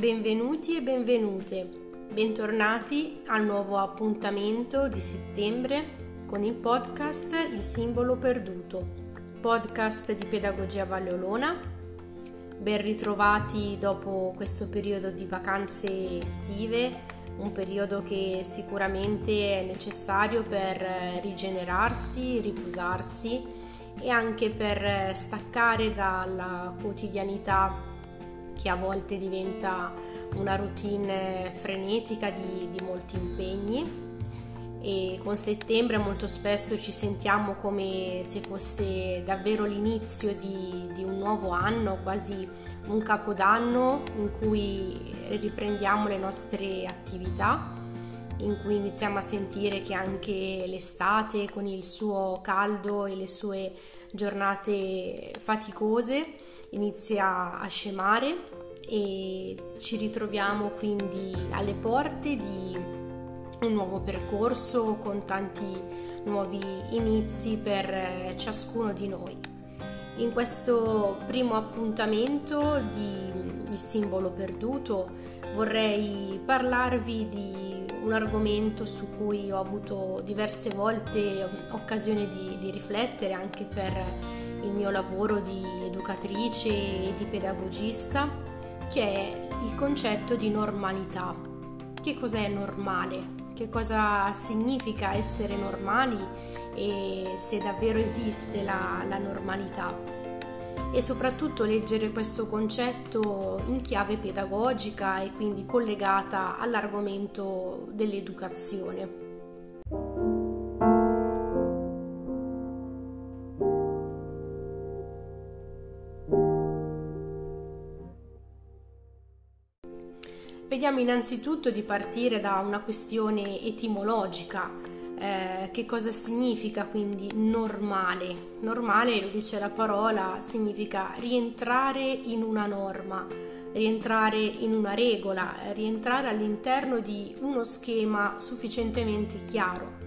Benvenuti e benvenute, bentornati al nuovo appuntamento di settembre con il podcast Il simbolo perduto, podcast di Pedagogia Valle Olona. Ben ritrovati dopo questo periodo di vacanze estive, un periodo che sicuramente è necessario per rigenerarsi, riposarsi e anche per staccare dalla quotidianità che a volte diventa una routine frenetica di, di molti impegni. E con settembre molto spesso ci sentiamo come se fosse davvero l'inizio di, di, un nuovo anno, quasi un capodanno in cui riprendiamo le nostre attività, in cui iniziamo a sentire che anche l'estate con il suo caldo e le sue giornate faticose inizia a scemare e ci ritroviamo quindi alle porte di un nuovo percorso con tanti nuovi inizi per ciascuno di noi. In questo primo appuntamento di Il simbolo perduto vorrei parlarvi di un argomento su cui ho avuto diverse volte occasione di, di riflettere anche per mio lavoro di educatrice e di pedagogista, che è il concetto di normalità. Che cos'è normale? Che cosa significa essere normali e se davvero esiste la, la normalità? E soprattutto leggere questo concetto in chiave pedagogica e quindi collegata all'argomento dell'educazione. Vediamo innanzitutto di partire da una questione etimologica. Eh, che cosa significa quindi normale? Normale, lo dice la parola, significa rientrare in una norma, rientrare in una regola, rientrare all'interno di uno schema sufficientemente chiaro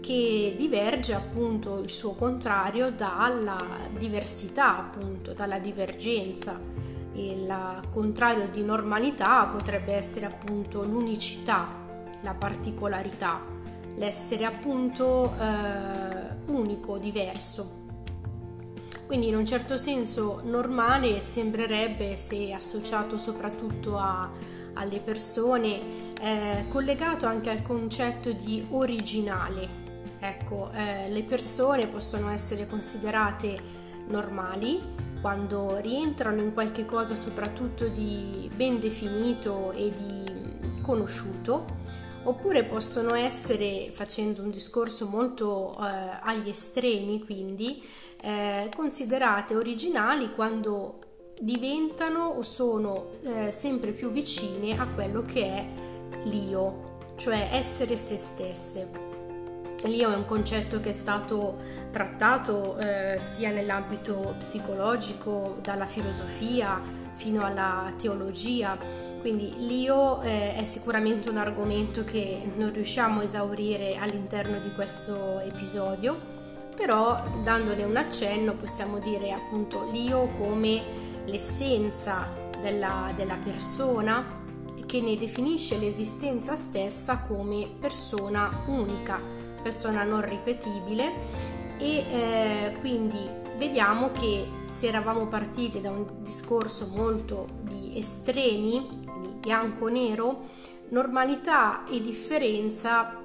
che diverge appunto il suo contrario dalla diversità, appunto, dalla divergenza il contrario di normalità potrebbe essere appunto l'unicità, la particolarità, l'essere appunto eh, unico, diverso. Quindi in un certo senso normale sembrerebbe, se associato soprattutto a, alle persone, eh, collegato anche al concetto di originale. Ecco, eh, le persone possono essere considerate normali quando rientrano in qualche cosa soprattutto di ben definito e di conosciuto, oppure possono essere, facendo un discorso molto eh, agli estremi, quindi eh, considerate originali quando diventano o sono eh, sempre più vicine a quello che è l'io, cioè essere se stesse. L'io è un concetto che è stato trattato eh, sia nell'ambito psicologico, dalla filosofia fino alla teologia, quindi l'io eh, è sicuramente un argomento che non riusciamo a esaurire all'interno di questo episodio, però dandone un accenno possiamo dire appunto l'io come l'essenza della, della persona che ne definisce l'esistenza stessa come persona unica persona non ripetibile e eh, quindi vediamo che se eravamo partiti da un discorso molto di estremi, di bianco-nero, normalità e differenza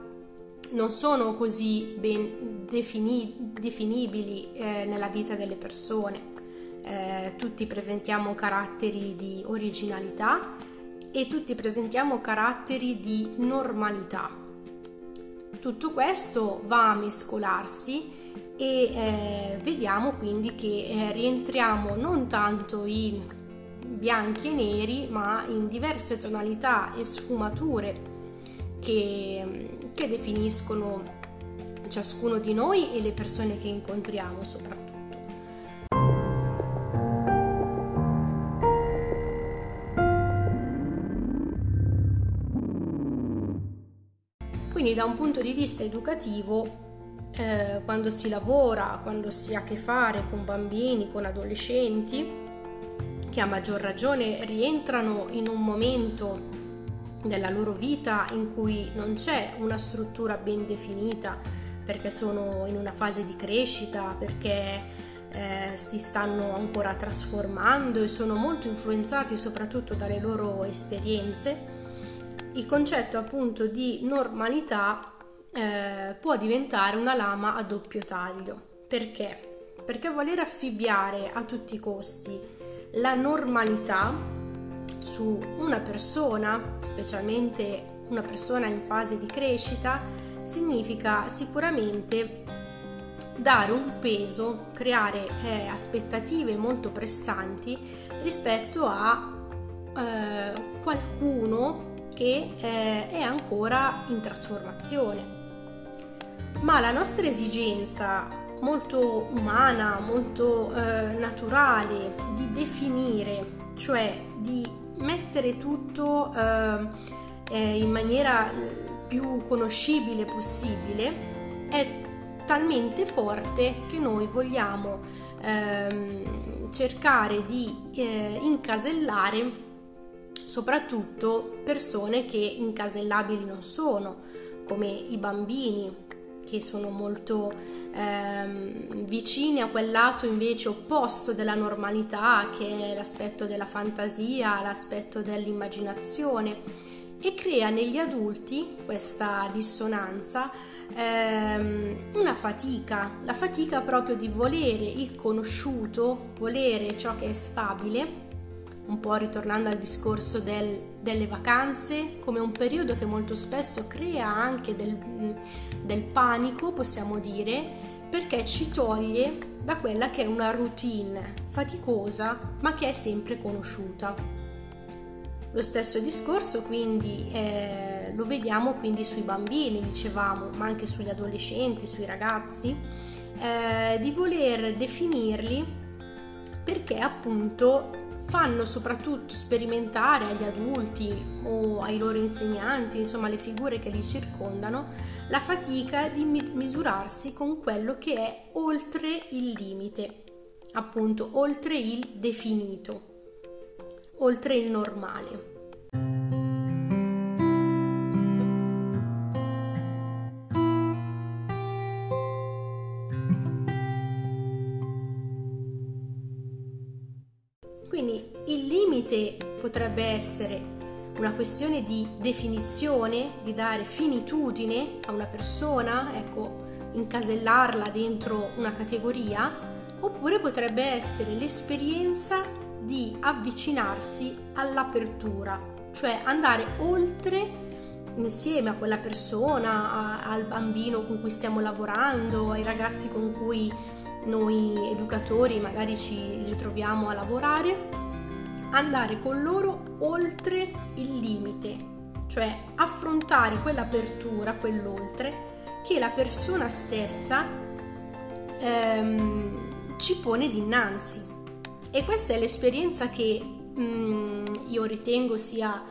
non sono così ben defini- definibili eh, nella vita delle persone. Eh, tutti presentiamo caratteri di originalità e tutti presentiamo caratteri di normalità. Tutto questo va a mescolarsi e eh, vediamo quindi che eh, rientriamo non tanto in bianchi e neri ma in diverse tonalità e sfumature che, che definiscono ciascuno di noi e le persone che incontriamo soprattutto. Da un punto di vista educativo, eh, quando si lavora, quando si ha a che fare con bambini, con adolescenti, che a maggior ragione rientrano in un momento della loro vita in cui non c'è una struttura ben definita, perché sono in una fase di crescita, perché eh, si stanno ancora trasformando e sono molto influenzati soprattutto dalle loro esperienze, il concetto appunto di normalità eh, può diventare una lama a doppio taglio. Perché? Perché voler affibbiare a tutti i costi la normalità su una persona, specialmente una persona in fase di crescita, significa sicuramente dare un peso, creare eh, aspettative molto pressanti rispetto a eh, qualcuno che eh, è ancora in trasformazione. Ma la nostra esigenza molto umana, molto eh, naturale di definire, cioè di mettere tutto eh, eh in maniera più conoscibile possibile, è talmente forte che noi vogliamo ehm, cercare di eh, incasellare soprattutto persone che incasellabili non sono, come i bambini che sono molto ehm, vicini a quel lato invece opposto della normalità, che è l'aspetto della fantasia, l'aspetto dell'immaginazione e crea negli adulti questa dissonanza ehm, una fatica, la fatica proprio di volere il conosciuto, volere ciò che è stabile un po' ritornando al discorso del, delle vacanze, come un periodo che molto spesso crea anche del, del panico, possiamo dire, perché ci toglie da quella che è una routine faticosa ma che è sempre conosciuta. Lo stesso discorso quindi eh, lo vediamo quindi sui bambini, dicevamo, ma anche sugli adolescenti, sui ragazzi, eh, di voler definirli perché appunto fanno soprattutto sperimentare agli adulti o ai loro insegnanti, insomma le figure che li circondano, la fatica di misurarsi con quello che è oltre il limite, appunto oltre il definito, oltre il normale. Essere una questione di definizione, di dare finitudine a una persona, ecco, incasellarla dentro una categoria, oppure potrebbe essere l'esperienza di avvicinarsi all'apertura, cioè andare oltre insieme a quella persona, a, al bambino con cui stiamo lavorando, ai ragazzi con cui noi educatori magari ci ritroviamo a lavorare andare con loro oltre il limite, cioè affrontare quell'apertura, quell'oltre che la persona stessa ehm, ci pone dinanzi. E questa è l'esperienza che mh, mm, io ritengo sia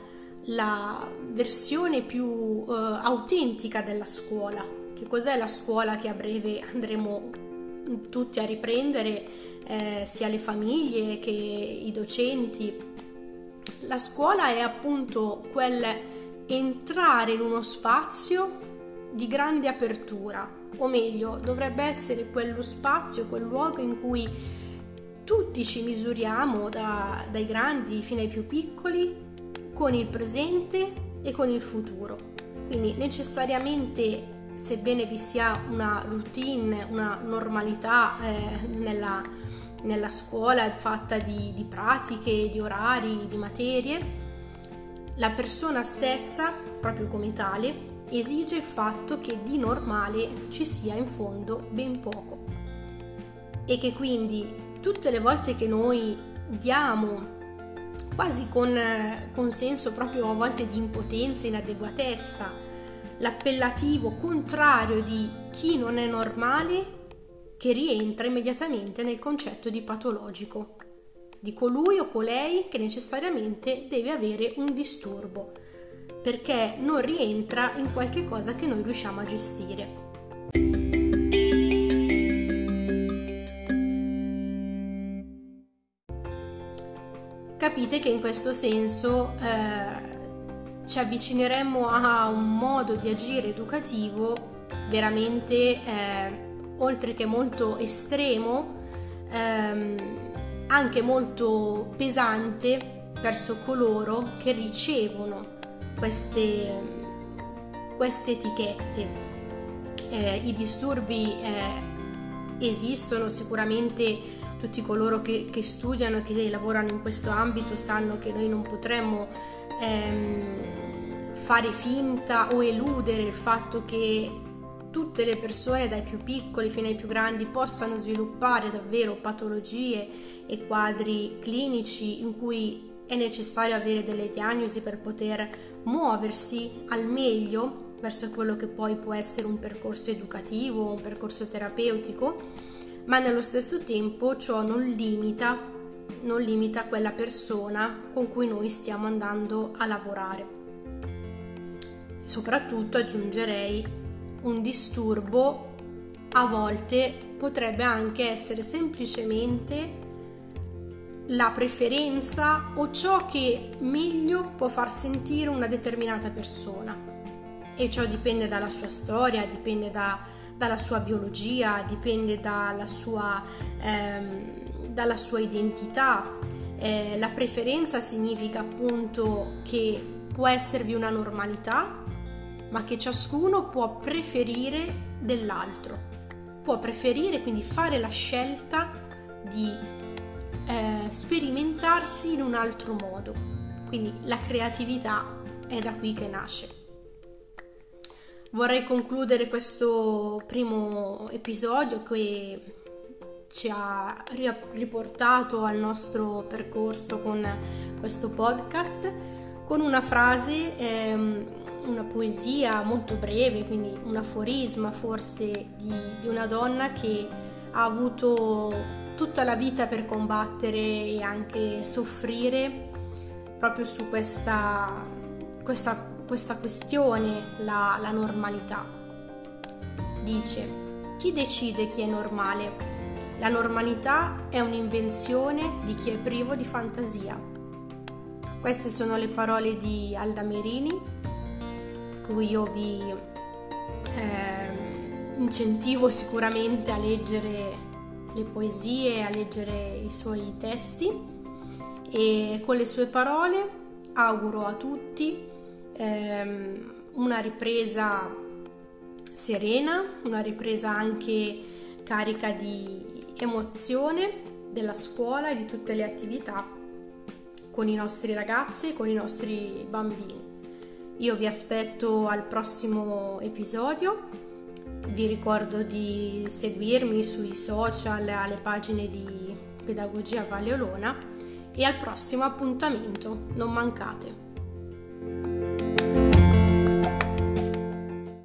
la versione più eh, autentica della scuola. Che cos'è la scuola che a breve andremo tutti a riprendere? Eh, sia le famiglie che i docenti. La scuola è appunto quel entrare in uno spazio di grande apertura, o meglio, dovrebbe essere quello spazio, quel luogo in cui tutti ci misuriamo da, dai grandi fino ai più piccoli con il presente e con il futuro. Quindi necessariamente, sebbene vi sia una routine, una normalità eh, nella, nella scuola fatta di, di pratiche, di orari, di materie, la persona stessa, proprio come tale, esige il fatto che di normale ci sia in fondo ben poco. E che quindi tutte le volte che noi diamo quasi con, con senso proprio a volte di impotenza, inadeguatezza, l'appellativo contrario di chi non è normale che rientra immediatamente nel concetto di patologico, di colui o colei che necessariamente deve avere un disturbo, perché non rientra in qualche cosa che noi riusciamo a gestire. capite che in questo senso eh, ci avvicineremmo a un modo di agire educativo veramente eh, oltre che molto estremo ehm, anche molto pesante verso coloro che ricevono queste, queste etichette. Eh, I disturbi eh, esistono sicuramente tutti coloro che, che, studiano e che lavorano in questo ambito sanno che noi non potremmo ehm, fare finta o eludere il fatto che tutte le persone, dai più piccoli fino ai più grandi, possano sviluppare davvero patologie e quadri clinici in cui è necessario avere delle diagnosi per poter muoversi al meglio verso quello che poi può essere un percorso educativo, un percorso terapeutico, ma nello stesso tempo ciò non limita, non limita quella persona con cui noi stiamo andando a lavorare. Soprattutto aggiungerei un disturbo a volte potrebbe anche essere semplicemente la preferenza o ciò che meglio può far sentire una determinata persona. E ciò dipende dalla sua storia, dipende da, dalla sua biologia, dipende dalla sua, ehm, dalla sua identità. Eh, la preferenza significa appunto che può esservi una normalità ma che ciascuno può preferire dell'altro. Può preferire quindi fare la scelta di eh, sperimentarsi in un altro modo. Quindi la creatività è da qui che nasce. Vorrei concludere questo primo episodio che ci ha riportato al nostro percorso con questo podcast con una frase ehm, una poesia molto breve, quindi un aforisma forse di, di una donna che ha avuto tutta la vita per combattere e anche soffrire proprio su questa, questa, questa questione, la, la normalità. Dice, chi decide chi è normale? La normalità è un'invenzione di chi è privo di fantasia. Queste sono le parole di Alda Merini cui io vi eh, incentivo sicuramente a leggere le poesie, a leggere i suoi testi e con le sue parole auguro a tutti ehm, una ripresa serena, una ripresa anche carica di emozione della scuola e di tutte le attività con i nostri ragazzi e con i nostri bambini. Io vi aspetto al prossimo episodio. Vi ricordo di seguirmi sui social alle pagine di Pedagogia Valle Olona e al prossimo appuntamento. Non mancate.